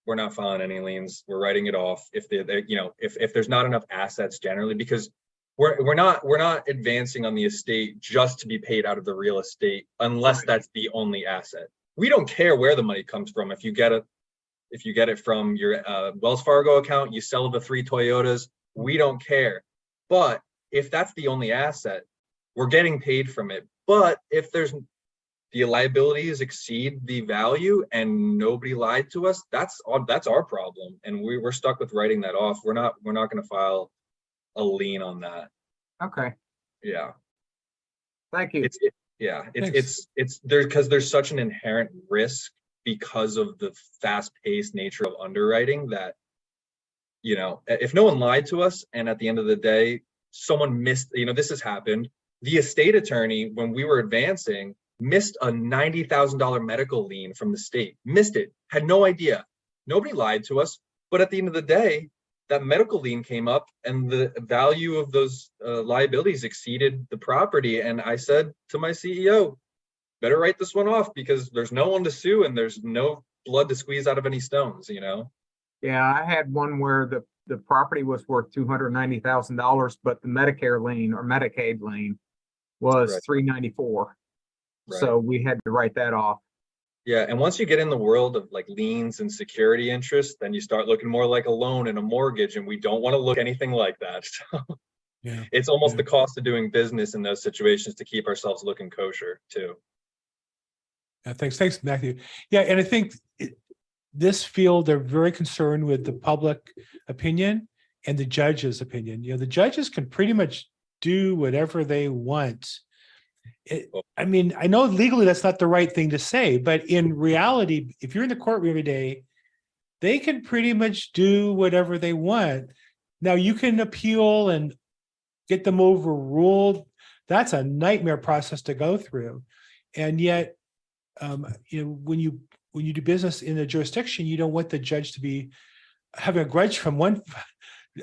we're not filing any liens. We're writing it off. If they- you know, if, if there's not enough assets generally, because we're, we're not, we're not advancing on the estate just to be paid out of the real estate unless that's the only asset. We don't care where the money comes from. If you get it, if you get it from your uh, Wells Fargo account, you sell the three Toyotas, we don't care. But if that's the only asset, we're getting paid from it. But if there's the liabilities exceed the value and nobody lied to us, that's on that's our problem. And we, we're stuck with writing that off. We're not we're not gonna file a lien on that. Okay, Yeah. thank you. It's it, yeah, it's Thanks. it's it's there because there's such an inherent risk because of the fast-paced nature of underwriting that you know, i- if no one lied to us and at the end of the day, someone missed, you know, this has happened. The estate attorney, when we were advancing, missed a ninety thousand dollar medical lien from the state. Missed it, had no idea. Nobody lied to us, but at the end of the day, that medical lien came up and the value of those uh, liabilities exceeded the property. And I said to my CEO, better write this one off because there's no one to sue and there's no blood to squeeze out of any stones, you know? Yeah, I had one where the, the property was worth two hundred ninety thousand dollars, but the Medicare lien or Medicaid lien was Right. three ninety-four. Right. So we had to write that off. Yeah, and once you get in the world of like liens and security interests, then you start looking more like a loan and a mortgage, and we don't want to look anything like that. So Yeah. it's almost Yeah. the cost of doing business in those situations to keep ourselves looking kosher too. Yeah, thanks, thanks, Matthew. Yeah, and I think it- this field, they're very concerned with the public opinion and the judge's opinion. You know, the judges can pretty much do whatever they want. It, I mean, I know legally that's not the right thing to say, but in reality, if you're in the courtroom every day, they can pretty much do whatever they want. Now you can appeal and get them overruled. That's a nightmare process to go through. And yet, um, you know, when you, when you do business in a jurisdiction, you don't want the judge to be having a grudge from one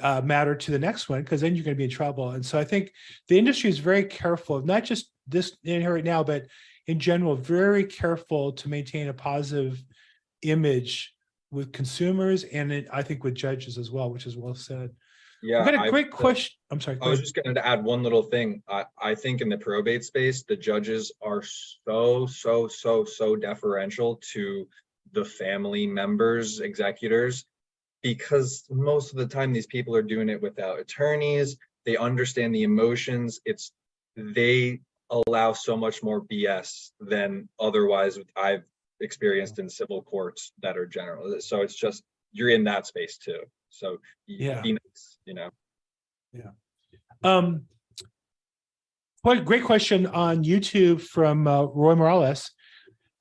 uh, matter to the next one, because then you're going to be in trouble. And so I think the industry is very careful, of not just this in here right now, but in general, very careful to maintain a positive image with consumers and it- I think with judges as well, which is well said. Yeah. I've got a I- great uh, question. I'm sorry. I was just going to add one little thing. I, I think in the probate space, the judges are so, so, so, so deferential to the family members, executors, because most of the time these people are doing it without attorneys. They understand the emotions. It's, they allow so much more BS than otherwise I've experienced in civil courts that are general. So it's just, you're in that space too. So Yeah. be nice, you know? Yeah. Um, great question on YouTube from uh, Roy Morales.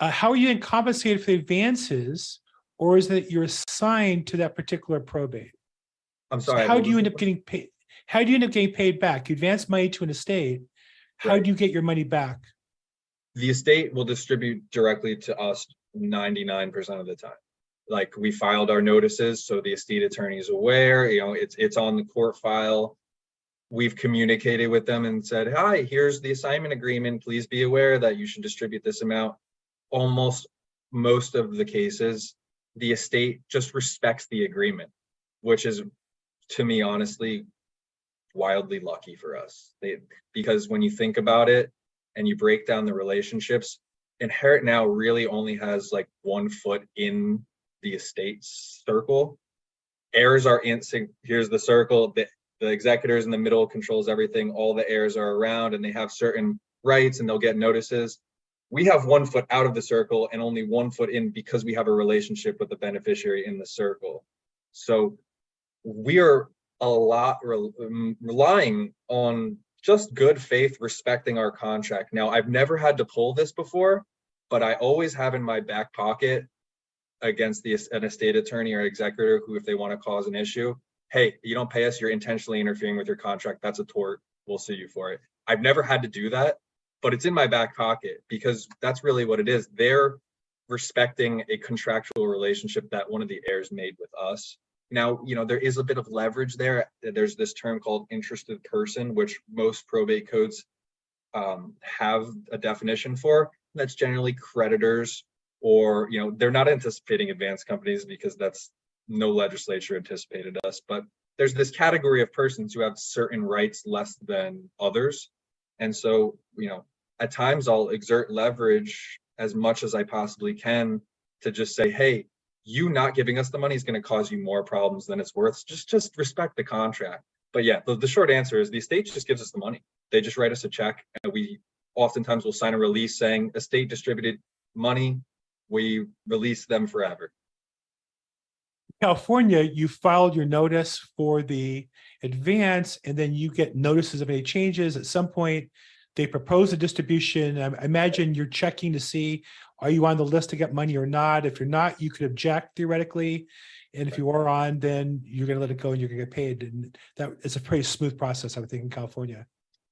Uh, how are you then compensated for the advances, or is it you're assigned to that particular probate? I'm So sorry. how do you end up getting paid? How do you end up getting paid back? You advance money to an estate. How do you get your money back? the estate will distribute directly to us ninety-nine percent of the time. Like we filed our notices, so the estate attorney is aware, you know, it's, it's on the court file. We've communicated with them and said, hi, here's the assignment agreement. Please be aware that you should distribute this amount. Almost most of the cases, the estate just respects the agreement, which is, to me, honestly, wildly lucky for us. They, because when you think about it, and you break down the relationships, Inherit Now really only has like one foot in the estate circle. Heirs are in, here's the circle, the, the executors in the middle controls everything, all the heirs are around and they have certain rights and they'll get notices. We have one foot out of the circle and only one foot in because we have a relationship with the beneficiary in the circle. So we are a lot rel- um, relying on just good faith respecting our contract. Now, I've never had to pull this before, but I always have in my back pocket against the an estate attorney or executor who, if they want to cause an issue, hey, you don't pay us, you're intentionally interfering with your contract. That's a tort. We'll sue you for it. I've never had to do that, but it's in my back pocket because that's really what it is. They're respecting a contractual relationship that one of the heirs made with us. Now, you know, there is a bit of leverage there. There's this term called interested person, which most probate codes um, have a definition for. That's generally creditors or, you know, they're not anticipating advanced companies because that's no legislature anticipated us, but there's this category of persons who have certain rights less than others. And so, you know, at times I'll exert leverage as much as I possibly can to just say, hey, you not giving us the money is going to cause you more problems than it's worth. Just just respect the contract. But yeah, the, the short answer is the estate just gives us the money. They just write us a check and we oftentimes will sign a release saying estate distributed money. We release them forever. California, you filed your notice for the advance and then you get notices of any changes. At some point, they propose a distribution. I I imagine you're checking to see, are you on the list to get money or not? If you're not, you could object theoretically. And if you are on, then you're gonna let it go and you're gonna get paid. And that is a pretty smooth process, I would think, in California.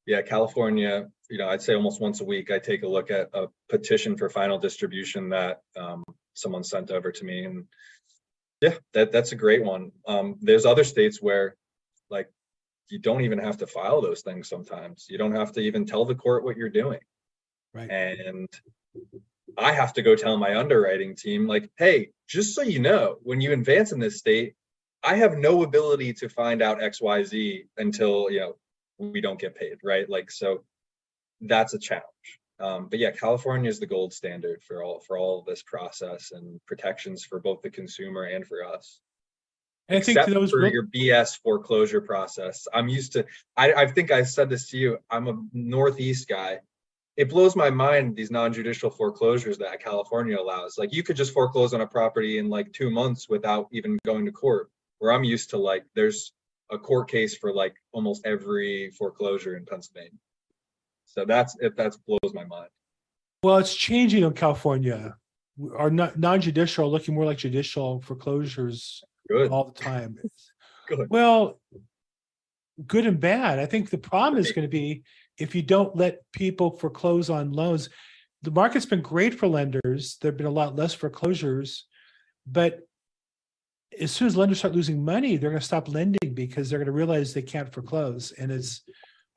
Yeah, California, you know, I'd say almost once a week, I take a look at a petition for final distribution that um, someone sent over to me and yeah, that, that's a great one. Um, there's other states where like you don't even have to file those things sometimes. You don't have to even tell the court what you're doing. Right. And I have to go tell my underwriting team like, hey, just so you know, when you advance in this state, I have no ability to find out XYZ until, you know, we don't get paid, right? Like, so that's a challenge. Um, but yeah, California is the gold standard for all for all of this process and protections for both the consumer and for us. I think Except those, for your BS foreclosure process. I'm used to, I, I think I said this to you, I'm a Northeast guy. It blows my mind, these non-judicial foreclosures that California allows. Like you could just foreclose on a property in like two months without even going to court. Where I'm used to like, there's a court case for like almost every foreclosure in Pennsylvania. So that's, if that's blows my mind. well, it's changing in California. Our non- non-judicial looking more like judicial foreclosures Good, all the time. good. Well, good and bad. I think the problem is going to be if you don't let people foreclose on loans. The market's been great for lenders. There've been a lot less foreclosures, but as soon as lenders start losing money, they're going to stop lending because they're going to realize they can't foreclose. And it's,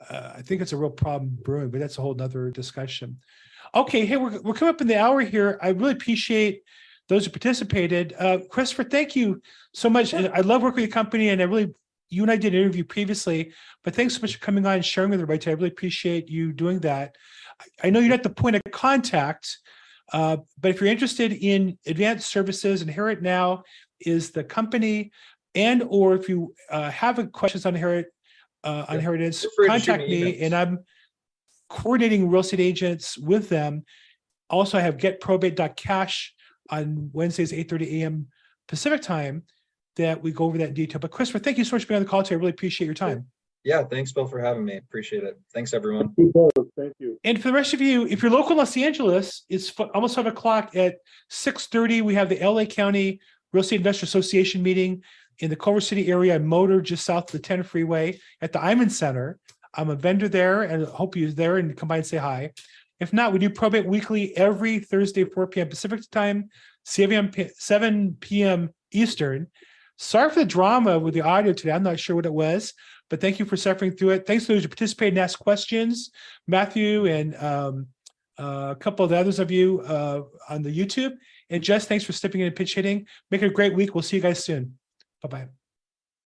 uh, I think it's a real problem brewing, but that's a whole nother discussion. Okay, hey, we're, we're coming up in the hour here. I really appreciate those who participated. Uh, Christopher, thank you so much. I love working with your company and I really, you and I did an interview previously, but thanks so much for coming on and sharing with everybody. today. I really appreciate you doing that. I- I know you're not the point of contact, uh, but if you're interested in advanced services, Inherit Now is the company. And or if you uh, have questions on Inherit, uh, on Yeah. Inheritance, Feel free to shoot contact me me emails. and I'm coordinating real estate agents with them. Also, I have getprobate.cash on Wednesdays, eight thirty AM Pacific time that we go over that in detail. But Christopher, thank you so much for being on the call today. I really appreciate your time. Yeah, thanks Bill for having me. Appreciate it. Thanks, everyone. You both, Thank you. And for the rest of you, if you're local in Los Angeles, it's almost five o'clock at six thirty. We have the LA County Real Estate Investor Association meeting in the Culver City area, Motor, just south of the ten freeway at the Iman Center. I'm a vendor there and hope you're there and come by and say hi. If not, we do probate weekly every Thursday, four PM Pacific time, seven p- seven PM Eastern. Sorry for the drama with the audio today. I'm not sure what it was, but thank you for suffering through it. Thanks to those who participated and asked questions. Matthew and um, uh, a couple of the others of you uh, on the YouTube. And Jess, thanks for stepping in and pitch hitting. Make it a great week. We'll see you guys soon. Bye bye.